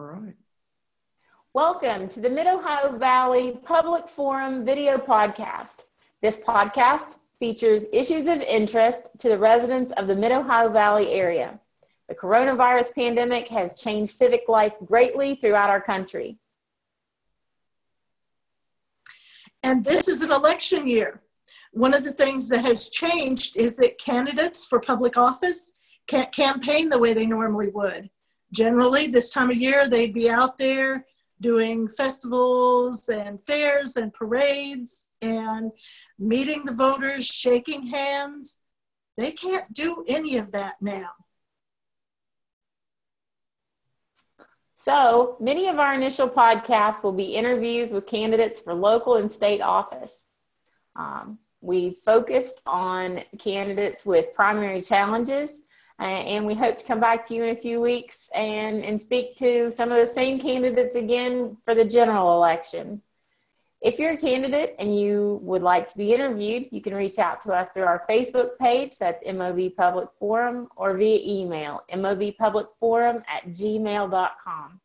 All right. Welcome to the Mid Ohio Valley Public Forum video podcast. This podcast features issues of interest to the residents of the Mid Ohio Valley area. The coronavirus pandemic has changed civic life greatly throughout our country. And this is an election year. One of the things that has changed is that candidates for public office can't campaign the way they normally would generally this time of year they'd be out there doing festivals and fairs and parades and meeting the voters shaking hands. They can't do any of that now. So many of our initial podcasts will be interviews with candidates for local and state office. Um, we focused on candidates with primary challenges Uh, and we hope to come back to you in a few weeks and, and speak to some of the same candidates again for the general election. If you're a candidate and you would like to be interviewed, you can reach out to us through our Facebook page, that's MOV Public Forum, or via email, movpublicforum at gmail.com.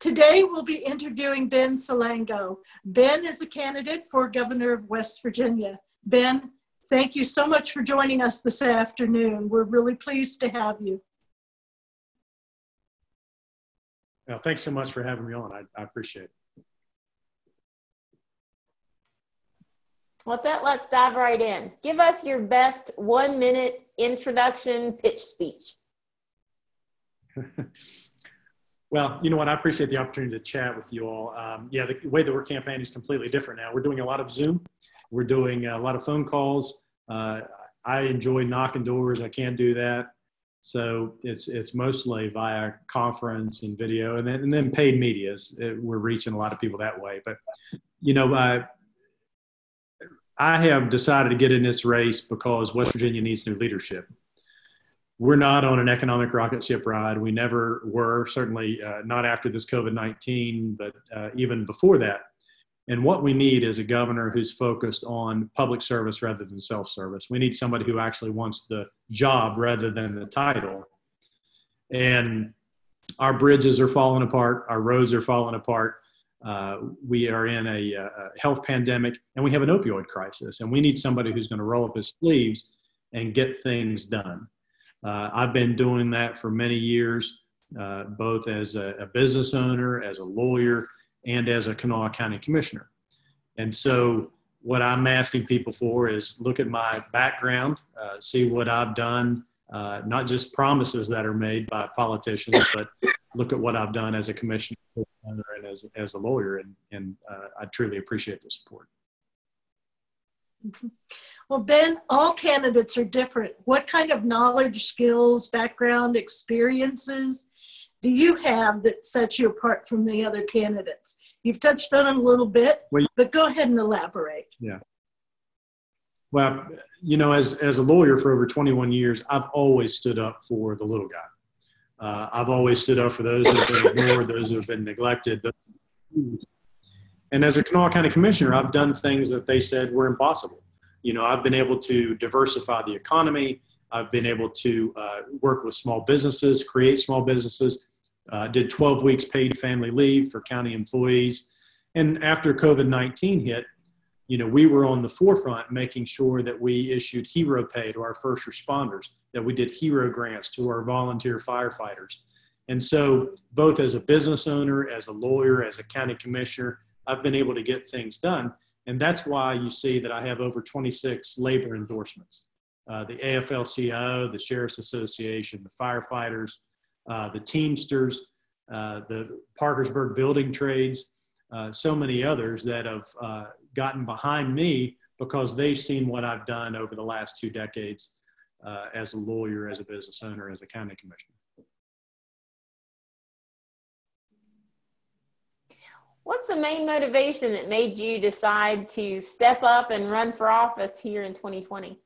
Today, we'll be interviewing Ben Salango. Ben is a candidate for governor of West Virginia. Ben, thank you so much for joining us this afternoon. We're really pleased to have you. Well, thanks so much for having me on. I, I appreciate it. With that, let's dive right in. Give us your best one minute introduction pitch speech. Well, you know what? I appreciate the opportunity to chat with you all. Um, yeah, the way that we're campaigning is completely different now. We're doing a lot of Zoom. We're doing a lot of phone calls. Uh, I enjoy knocking doors. I can't do that. So it's it's mostly via conference and video, and then and then paid media. We're reaching a lot of people that way. But you know, uh, I have decided to get in this race because West Virginia needs new leadership we're not on an economic rocket ship ride. We never were, certainly uh, not after this COVID 19, but uh, even before that. And what we need is a governor who's focused on public service rather than self service. We need somebody who actually wants the job rather than the title. And our bridges are falling apart, our roads are falling apart. Uh, we are in a, a health pandemic and we have an opioid crisis. And we need somebody who's going to roll up his sleeves and get things done. Uh, I've been doing that for many years, uh, both as a, a, business owner, as a lawyer, and as a Kanawha County Commissioner. And so, what I'm asking people for is look at my background, uh, see what I've done, uh, not just promises that are made by politicians, but look at what I've done as a commissioner and as, as a lawyer. And, and uh, I truly appreciate the support. Mm-hmm. Well, Ben, all candidates are different. What kind of knowledge, skills, background, experiences do you have that sets you apart from the other candidates? You've touched on it a little bit, well, but go ahead and elaborate. Yeah. Well, you know, as, as a lawyer for over 21 years, I've always stood up for the little guy. Uh, I've always stood up for those who have been ignored, those who have been neglected. And as a Kanawha County Commissioner, I've done things that they said were impossible you know, I've been able to diversify the economy. I've been able to uh, work with small businesses, create small businesses. Uh, did 12 weeks paid family leave for county employees. And after COVID 19 hit, you know, we were on the forefront making sure that we issued hero pay to our first responders, that we did hero grants to our volunteer firefighters. And so, both as a business owner, as a lawyer, as a county commissioner, I've been able to get things done. And that's why you see that I have over 26 labor endorsements. Uh, the AFL-CIO, the Sheriff's Association, the firefighters, uh, the Teamsters, uh, the Parkersburg Building Trades, uh, so many others that have uh, gotten behind me because they've seen what I've done over the last two decades uh, as a lawyer, as a business owner, as a county commissioner. What's the main motivation that made you decide to step up and run for office here in 2020?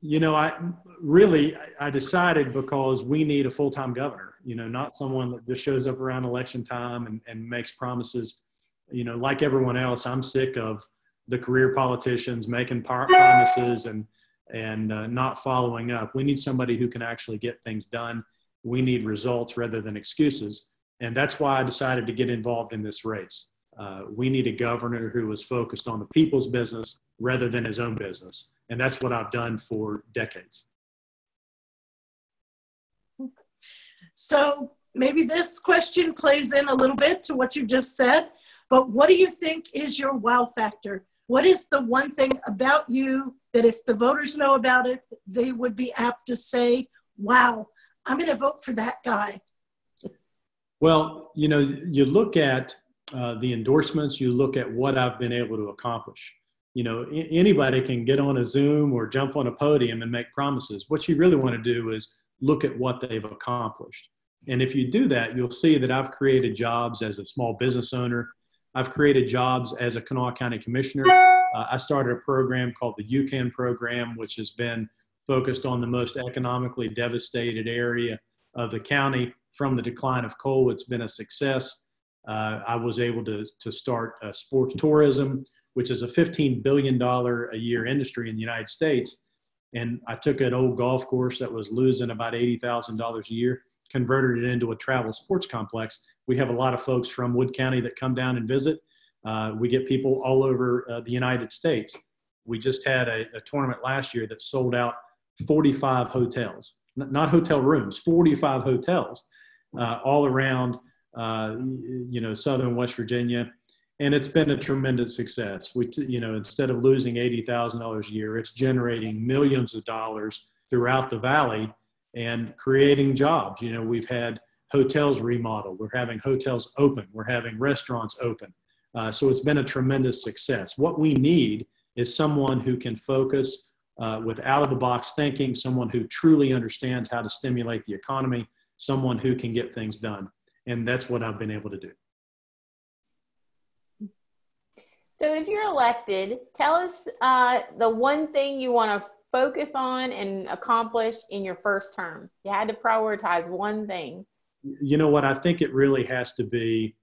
You know, I really I decided because we need a full-time governor. You know, not someone that just shows up around election time and, and makes promises. You know, like everyone else, I'm sick of the career politicians making promises and and uh, not following up. We need somebody who can actually get things done. We need results rather than excuses. And that's why I decided to get involved in this race. Uh, we need a governor who is focused on the people's business rather than his own business. And that's what I've done for decades. So maybe this question plays in a little bit to what you just said, but what do you think is your wow factor? What is the one thing about you that if the voters know about it, they would be apt to say, wow, I'm going to vote for that guy? Well, you know, you look at uh, the endorsements, you look at what I've been able to accomplish. You know, I- anybody can get on a Zoom or jump on a podium and make promises. What you really want to do is look at what they've accomplished. And if you do that, you'll see that I've created jobs as a small business owner. I've created jobs as a Kanawha County Commissioner. Uh, I started a program called the UCAN program, which has been focused on the most economically devastated area of the county from the decline of coal. It's been a success. Uh, I was able to, to start uh, sports tourism, which is a $15 billion a year industry in the United States. And I took an old golf course that was losing about $80,000 a year, converted it into a travel sports complex. We have a lot of folks from Wood County that come down and visit. Uh, we get people all over uh, the United States. We just had a, a, tournament last year that sold out 45 hotels, not hotel rooms, 45 hotels uh, all around, uh, you know, southern West Virginia and it's been a tremendous success. We, you know, instead of losing eighty thousand dollars a year, it's generating millions of dollars throughout the valley and creating jobs. You know, we've had hotels remodeled, we're having hotels open, we're having restaurants open. Uh, so it's been a tremendous success. What we need is someone who can focus uh, with out of the box thinking, someone who truly understands how to stimulate the economy, someone who can get things done. And that's what I've been able to do. So, if you're elected, tell us uh, the one thing you want to focus on and accomplish in your first term. You had to prioritize one thing. You know what? I think it really has to be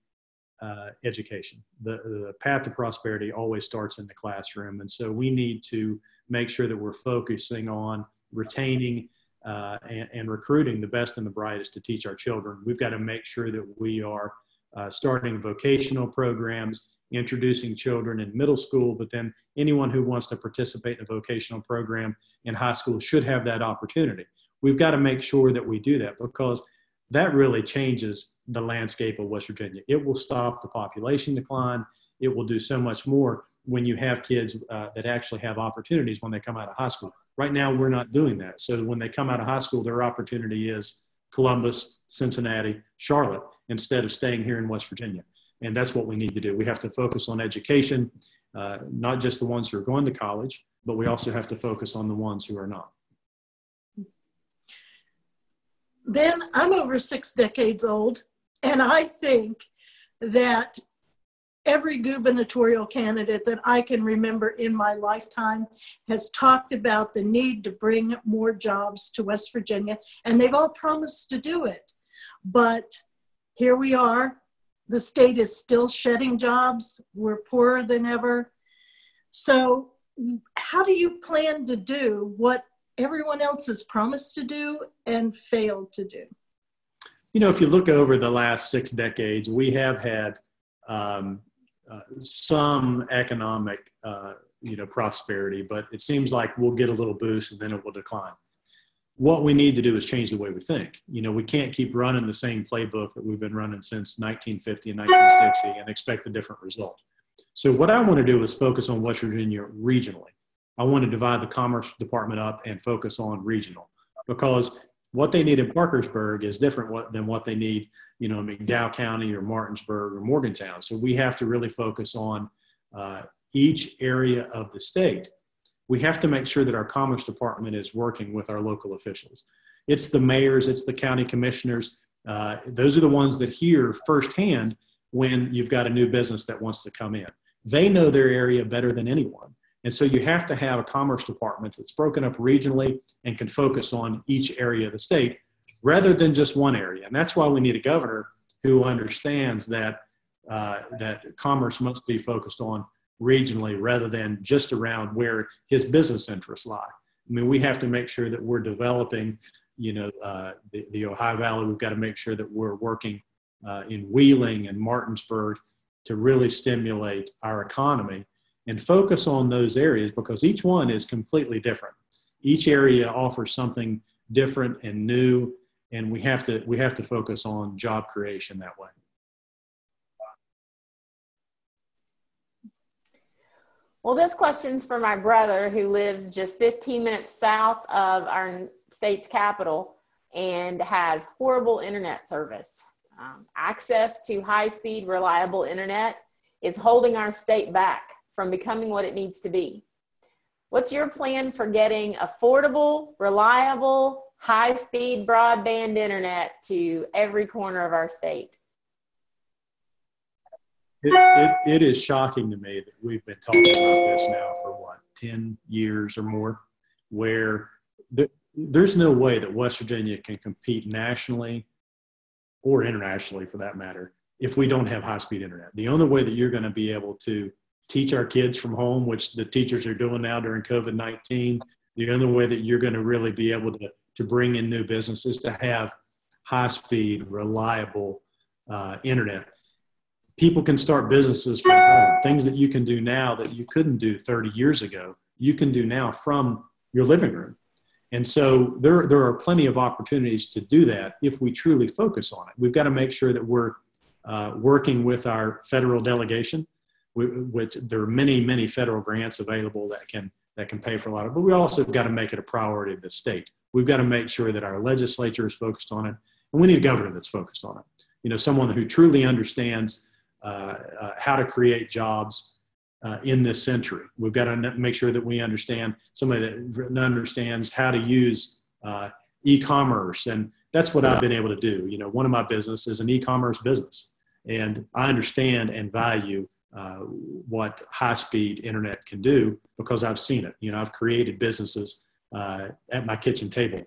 uh, education. The, the path to prosperity always starts in the classroom. And so we need to make sure that we're focusing on retaining uh, and, and, recruiting the best and the brightest to teach our children. We've got to make sure that we are uh, starting vocational programs introducing children in middle school, but then anyone who wants to participate in a vocational program in high school should have that opportunity. We've got to make sure that we do that because that really changes the landscape of West Virginia. It will stop the population decline. It will do so much more when you have kids uh, that actually have opportunities when they come out of high school. Right now, we're not doing that. So when they come out of high school, their opportunity is Columbus, Cincinnati, Charlotte, instead of staying here in West Virginia. And that's what we need to do. We have to focus on education, uh, not just the ones who are going to college, but we also have to focus on the ones who are not. Ben, I'm over six decades old, and I think that every gubernatorial candidate that I can remember in my lifetime has talked about the need to bring more jobs to West Virginia, and they've all promised to do it. But here we are, the state is still shedding jobs. We're poorer than ever. So, how do you plan to do what everyone else has promised to do and failed to do? You know, if you look over the last six decades, we have had um, uh, some economic, uh, you know, prosperity, but it seems like we'll get a little boost and then it will decline what we need to do is change the way we think. You know, we can't keep running the same playbook that we've been running since 1950 and 1960 and expect a different result. So what I want to do is focus on West Virginia regionally. I want to divide the Commerce Department up and focus on regional because what they need in Parkersburg is different than what they need, you know, in McDowell County or Martinsburg or Morgantown. So we have to really focus on uh, each area of the state we have to make sure that our commerce department is working with our local officials. It's the mayors, it's the county commissioners. Uh, those are the ones that hear firsthand when you've got a new business that wants to come in. They know their area better than anyone. And so you have to have a commerce department that's broken up regionally and can focus on each area of the state rather than just one area. And that's why we need a governor who understands that, uh, that commerce must be focused on regionally rather than just around where his business interests lie. I mean, we have to make sure that we're developing, you know, uh, the, the Ohio Valley. We've got to make sure that we're working uh, in Wheeling and Martinsburg to really stimulate our economy and focus on those areas because each one is completely different. Each area offers something different and new, and we have to we have to focus on job creation that way. Well, this question's for my brother who lives just 15 minutes south of our state's capital and has horrible internet service. Um, access to high speed, reliable internet is holding our state back from becoming what it needs to be. What's your plan for getting affordable, reliable, high speed broadband internet to every corner of our state? It, it, it is shocking to me that we've been talking about this now for what, 10 years or more, where the, there's no way that West Virginia can compete nationally or internationally for that matter if we don't have high speed internet. The only way that you're going to be able to teach our kids from home, which the teachers are doing now during COVID 19, the only way that you're going to really be able to, to bring in new business is to have high speed, reliable uh, internet people can start businesses from home. Things that you can do now that you couldn't do 30 years ago, you can do now from your living room. And so there, there are plenty of opportunities to do that if we truly focus on it. We've got to make sure that we're uh, working with our federal delegation, which there are many, many federal grants available that can that can pay for a lot of. But we also got to make it a priority of the state. We've got to make sure that our legislature is focused on it, and we need a governor that's focused on it. You know, someone who truly understands uh, uh, how to create jobs uh, in this century. We've got to make sure that we understand somebody that understands how to use e-commerce, and that's what I've been able to do. You know, one of my business is an e-commerce business, and I understand and value uh, what high-speed internet can do because I've seen it. You know, I've created businesses uh, at my kitchen table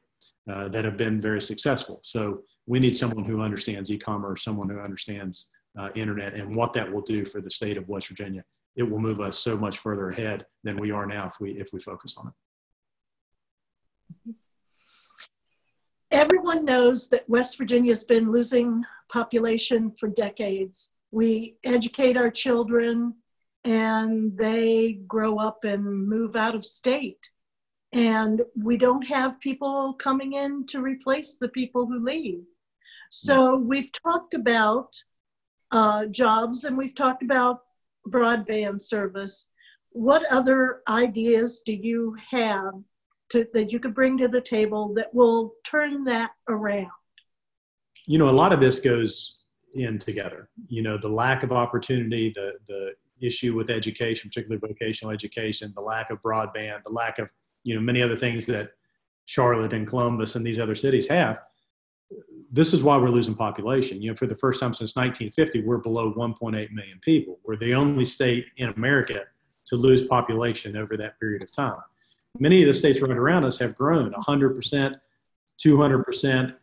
uh, that have been very successful. So we need someone who understands e-commerce, someone who understands uh, internet and what that will do for the state of West Virginia. It will move us so much further ahead than we are now if we if we focus on it. Everyone knows that West Virginia's been losing population for decades. We educate our children and they grow up and move out of state. And we don't have people coming in to replace the people who leave. So we've talked about uh, jobs, and we've talked about broadband service. What other ideas do you have to, that you could bring to the table that will turn that around? You know, a lot of this goes in together. You know, the lack of opportunity, the the issue with education, particularly vocational education, the lack of broadband, the lack of you know many other things that Charlotte and Columbus and these other cities have this is why we're losing population. You know, for the first time since 1950, we're below 1.8 million people. We're the only state in America to lose population over that period of time. Many of the states right around us have grown 100%, 200%,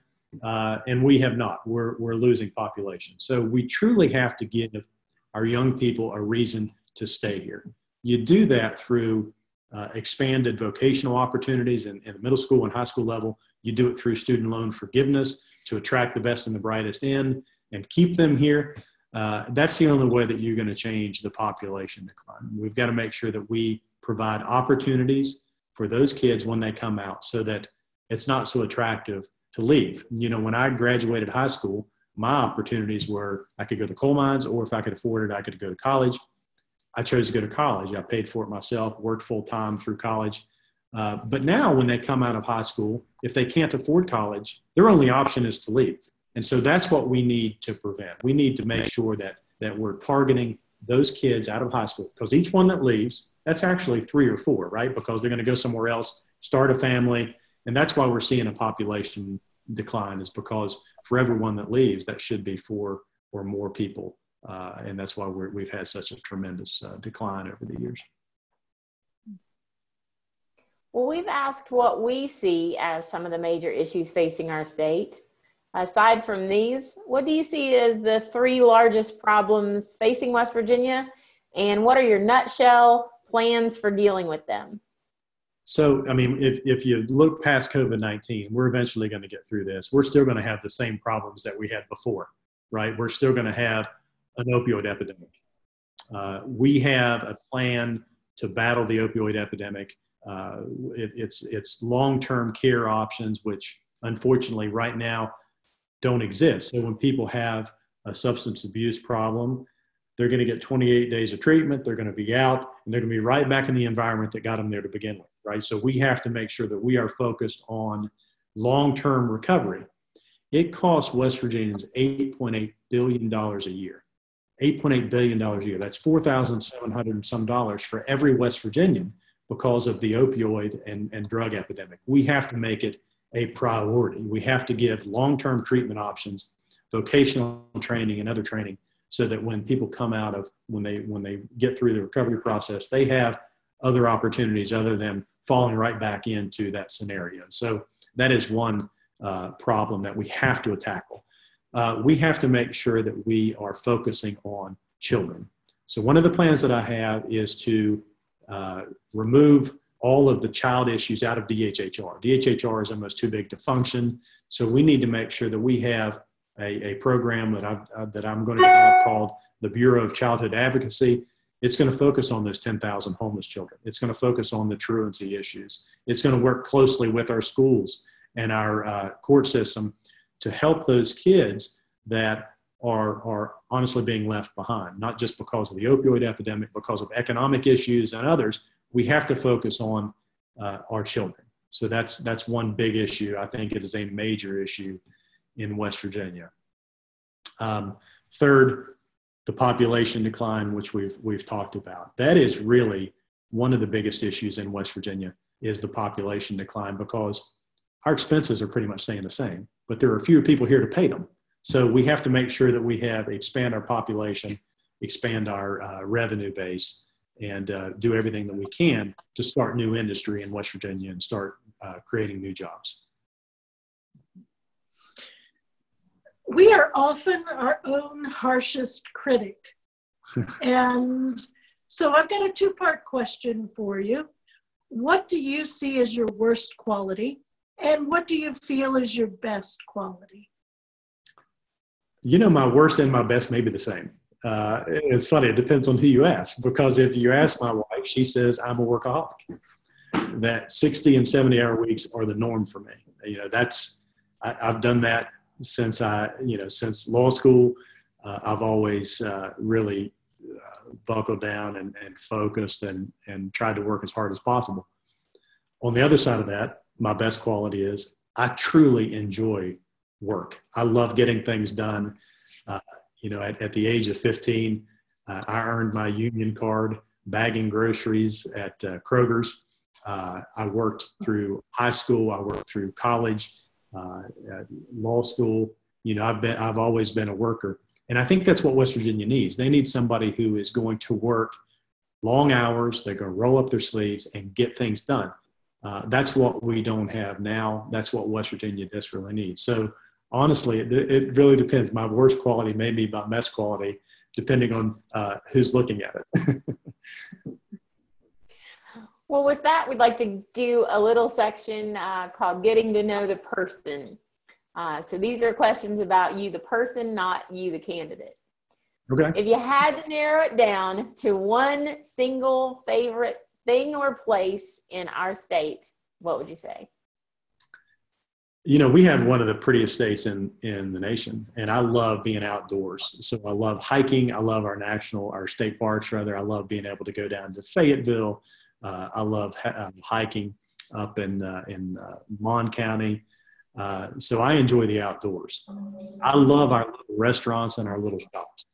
uh, and we have not. We're, we're losing population. So we truly have to give our young people a reason to stay here. You do that through uh, expanded vocational opportunities in, in the middle school and high school level. You do it through student loan forgiveness to attract the best and the brightest in and keep them here. Uh, that's the only way that you're going to change the population decline. We've got to make sure that we provide opportunities for those kids when they come out so that it's not so attractive to leave. You know, when I graduated high school, my opportunities were I could go to coal mines, or if I could afford it, I could go to college. I chose to go to college. I paid for it myself, worked full time through college, uh, but now, when they come out of high school, if they can't afford college, their only option is to leave. And so that's what we need to prevent. We need to make sure that, that we're targeting those kids out of high school because each one that leaves, that's actually three or four, right? Because they're going to go somewhere else, start a family. And that's why we're seeing a population decline, is because for everyone that leaves, that should be four or more people. Uh, and that's why we have had such a tremendous uh, decline over the years. Well, we've asked what we see as some of the major issues facing our state. Aside from these, what do you see as the three largest problems facing West Virginia And what are your nutshell plans for dealing with them? So, I mean, if, if you look past COVID 19, we're eventually going to get through this. We're still going to have the same problems that we had before, right? We're still going to have an opioid epidemic. Uh, we have a plan to battle the opioid epidemic. Uh, it, it's it's long term care options, which unfortunately right now don't exist. So when people have a substance abuse problem, they're going to get 28 days of treatment. They're going to be out, and they're going to be right back in the environment that got them there to begin with right? So we have to make sure that we are focused on long term recovery. It costs West Virginians $8.8 billion a year. $8.8 billion a year. That's 4,700 and some dollars for every West Virginian because of the opioid and, and drug epidemic. We have to make it a priority. We have to give long term treatment options, vocational training, and other training so that when people come out of when they when they get through the recovery process they have other opportunities other than falling right back into that scenario. So that is one uh, problem that we have to tackle. Uh, we have to make sure that we are focusing on children. So one of the plans that I have is to uh, remove all of the child issues out of DHHR. DHHR is almost too big to function, so we need to make sure that we have a, a program that, I've, uh, that I'm going to called the Bureau of Childhood Advocacy it's going to focus on those 10,000 homeless children. It's going to focus on the truancy issues. It's going to work closely with our schools and our uh, court system to help those kids that are, are honestly being left behind, not just because of the opioid epidemic, because of economic issues and others. We have to focus on uh, our children. So that's, that's one big issue. I think it is a major issue in West Virginia. Um, third, the population decline, which we've we've talked about. That is really one of the biggest issues in West Virginia is the population decline because our expenses are pretty much staying the same, but there are fewer people here to pay them. So we have to make sure that we have expand our population, expand our uh, revenue base, and uh, do everything that we can to start new industry in West Virginia and start uh, creating new jobs. We are often our own harshest critic. and so I've got a two part question for you. What do you see as your worst quality? And what do you feel is your best quality? You know, my worst and my best may be the same. Uh, it's funny, it depends on who you ask. Because if you ask my wife, she says I'm a workaholic. That 60 and 70 hour weeks are the norm for me. You know, that's, I, I've done that since I, you know, since law school, uh, I've always uh, really uh, buckled down and, and focused and, and tried to work as hard as possible. On the other side of that, my best quality is I truly enjoy work. I love getting things done. Uh, you know, at, at the age of 15, uh, I earned my union card bagging groceries at uh, Kroger's. I worked through high school. I worked through college uh, law school. You know, I've been, I've always been a worker. And I think that's what West Virginia needs. They need somebody who is going to work long hours. They're going to roll up their sleeves and get things done. Uh, that's what we don't have now. That's what West Virginia desperately needs. So honestly, it, it really depends. My worst quality may be my best quality, depending on uh, who's looking at it. Well, with that, we'd like to do a little section uh, called Getting to Know the Person. Uh, so these are questions about you, the person, not you, the candidate. Okay. If you had to narrow it down to one single favorite thing or place in our state, what would you say? You know, we have one of the prettiest states in in the nation, and I love being outdoors. So I love hiking. I love our national, our state parks. Rather, I love being able to go down to Fayetteville, I love um, hiking up in uh, in uh, Mon County. Uh, so I enjoy the outdoors. I love our little restaurants and our little shops.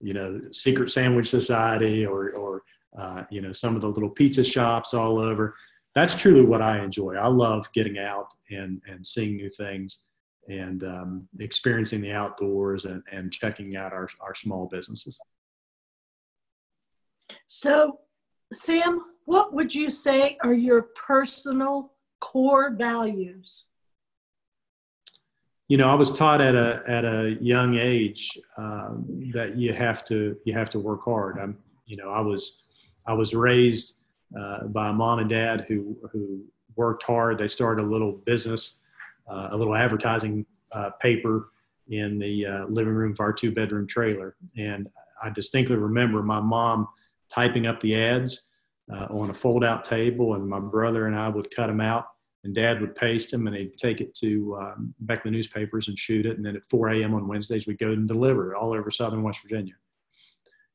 You know, Secret Sandwich Society or or uh, you know some of the little pizza shops all over. That's truly what I enjoy. I love getting out and and seeing new things and um, experiencing the outdoors and, and checking out our, our small businesses. So, Sam, what would you say are your personal core values? You know, I was taught at a at a young age um, that you have to you have to work hard. I'm you know, I was I was raised uh, by a mom and dad who who worked hard. They started a little business, uh, a little advertising uh, paper in the uh, living room of our two bedroom trailer, and I distinctly remember my mom typing up the ads uh, on a fold out table, and my brother and I would cut them out and dad would paste them and he'd take it to um, back the newspapers and shoot it. And then at 4 a.m. on Wednesdays, we'd go and deliver it all over Southern West Virginia.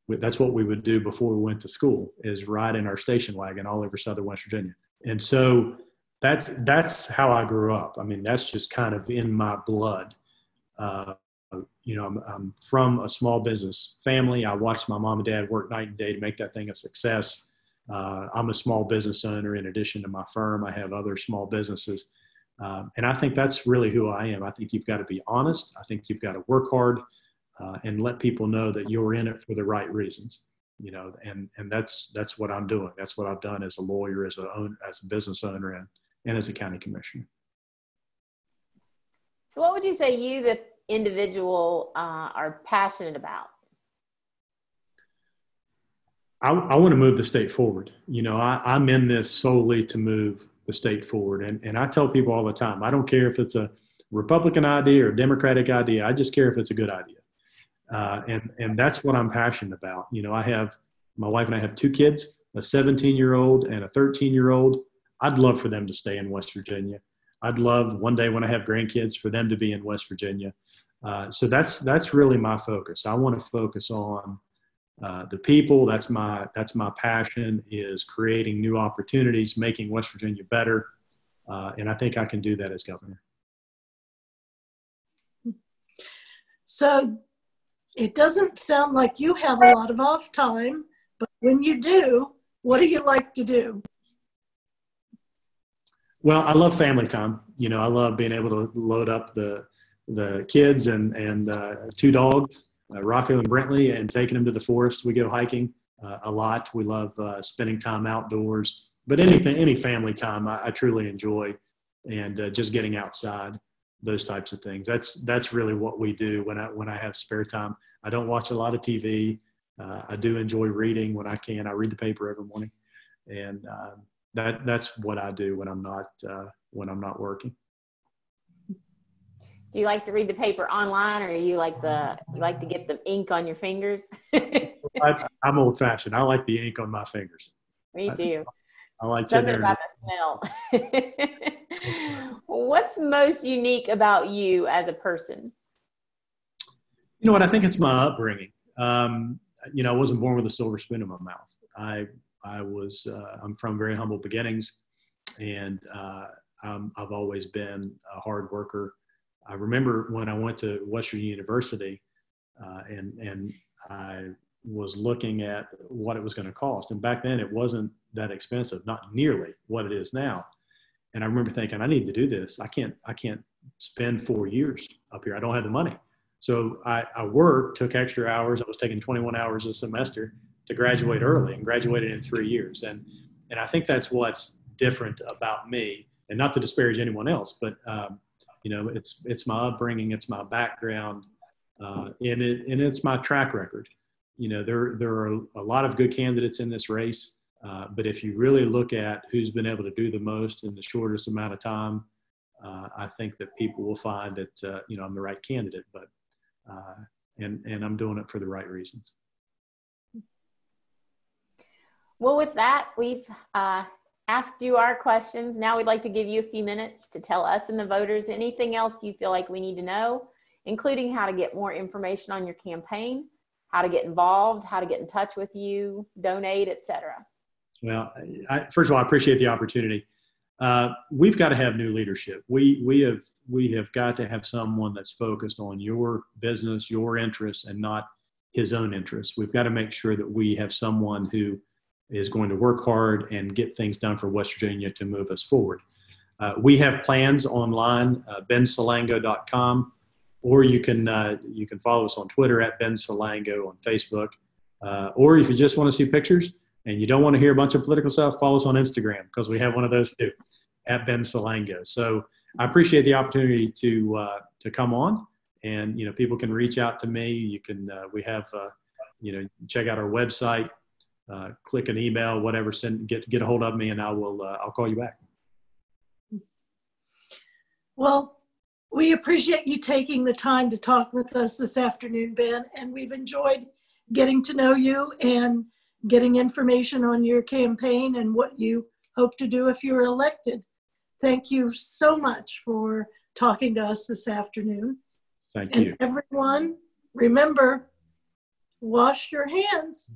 That's what we would do before we went to school is ride in our station wagon all over Southern West Virginia. And so that's, that's how I grew up. I mean, that's just kind of in my blood. Uh, you know, I'm, I'm from a small business family. I watched my mom and dad work night and day to make that thing a success uh, I'm a small business owner. In addition to my firm, I have other small businesses. Um, and I think that's really who I am. I think you've got to be honest. I think you've got to work hard uh, and let people know that you're in it for the right reasons. You know, and and that's that's what I'm doing. That's what I've done as a lawyer, as a own, as a business owner, and and as a county commissioner. So, what would you say you, the individual, uh, are passionate about? I, I want to move the state forward. You know, I, I'm in this solely to move the state forward. And, and I tell people all the time, I don't care if it's a Republican idea or Democratic idea. I just care if it's a good idea. Uh, and, and that's what I'm passionate about. You know, I have, my wife and I have two kids, a 17 year old and a 13 year old. I'd love for them to stay in West Virginia. I'd love one day when I have grandkids for them to be in West Virginia. Uh, so that's, that's really my focus. I want to focus on uh, the people that's my that's my passion is creating new opportunities making west virginia better. Uh, and i think i can do that as governor. So it doesn't sound like you have a lot of off time but when you do what do you like to do? Well i love family time. You know i love being able to load up the the kids and and uh, two dogs uh, Rocco and Brentley and taking them to the forest. We go hiking uh, a lot. We love uh, spending time outdoors. But anything, any family time, I, I truly enjoy, and uh, just getting outside, those types of things. That's that's really what we do when I when I have spare time. I don't watch a lot of TV. Uh, I do enjoy reading when I can. I read the paper every morning, and uh, that that's what I do when I'm not when I'm not working do you like to read the paper online or you like the you like to get the ink on your fingers? I, am old fashioned i like the ink on my fingers. Me too. I, I like something about the smell. What's most unique about you as a person? You know what? I think it's my upbringing. Um, you know i wasn't born with a silver spoon in my mouth. I i was uh, i'm from very humble beginnings and uh, i've always been a hard worker I remember when I went to Western University uh, and, and I was looking at what it was going to cost. And back then it wasn't that expensive, not nearly what it is now. And I remember thinking, I need to do this. I can't, I can't spend four years up here. I don't have the money. So I, I worked, took extra hours. I was taking 21 hours a semester to graduate early and graduated in three years. And, and I think that's what's different about me and not to disparage anyone else, but um, you know, it's it's my upbringing, it's my background, uh, and it and it's my track record. You know, there there are a lot of good candidates in this race, uh, but if you really look at who's been able to do the most in the shortest amount of time, uh, I think that people will find that uh, you know I'm the right candidate. But uh, and and I'm doing it for the right reasons. Well, with that, we've uh, asked you our questions. Now we'd like to give you a few minutes to tell us and the voters anything else you feel like we need to know, including how to get more information on your campaign, how to get involved, how to get in touch with you, donate, etc. Well, I, first of all, I appreciate the opportunity. Uh, we've got to have new leadership. We we have we have got to have someone that's focused on your business, your interests, and not his own interests. We've got to make sure that we have someone who is going to work hard and get things done for West Virginia to move us forward. Uh, we have plans online, uh, bensalango.com, or you can uh, you can follow us on Twitter at Ben Salango on Facebook, uh, or if you just want to see pictures and you don't want to hear a bunch of political stuff, follow us on Instagram because we have one of those too, at Ben Salango. So I appreciate the opportunity to uh, to come on, and you know people can reach out to me. You can uh, we have uh, you know check out our website uh, click an email, whatever, send get get a hold of me, and I will uh, I'll call you back. Well, we appreciate you taking the time to talk with us this afternoon, Ben, and we've enjoyed getting to know you and getting information on your campaign and what you hope to do if you're elected. Thank you so much for talking to us this afternoon. Thank And you. everyone, remember, wash your hands.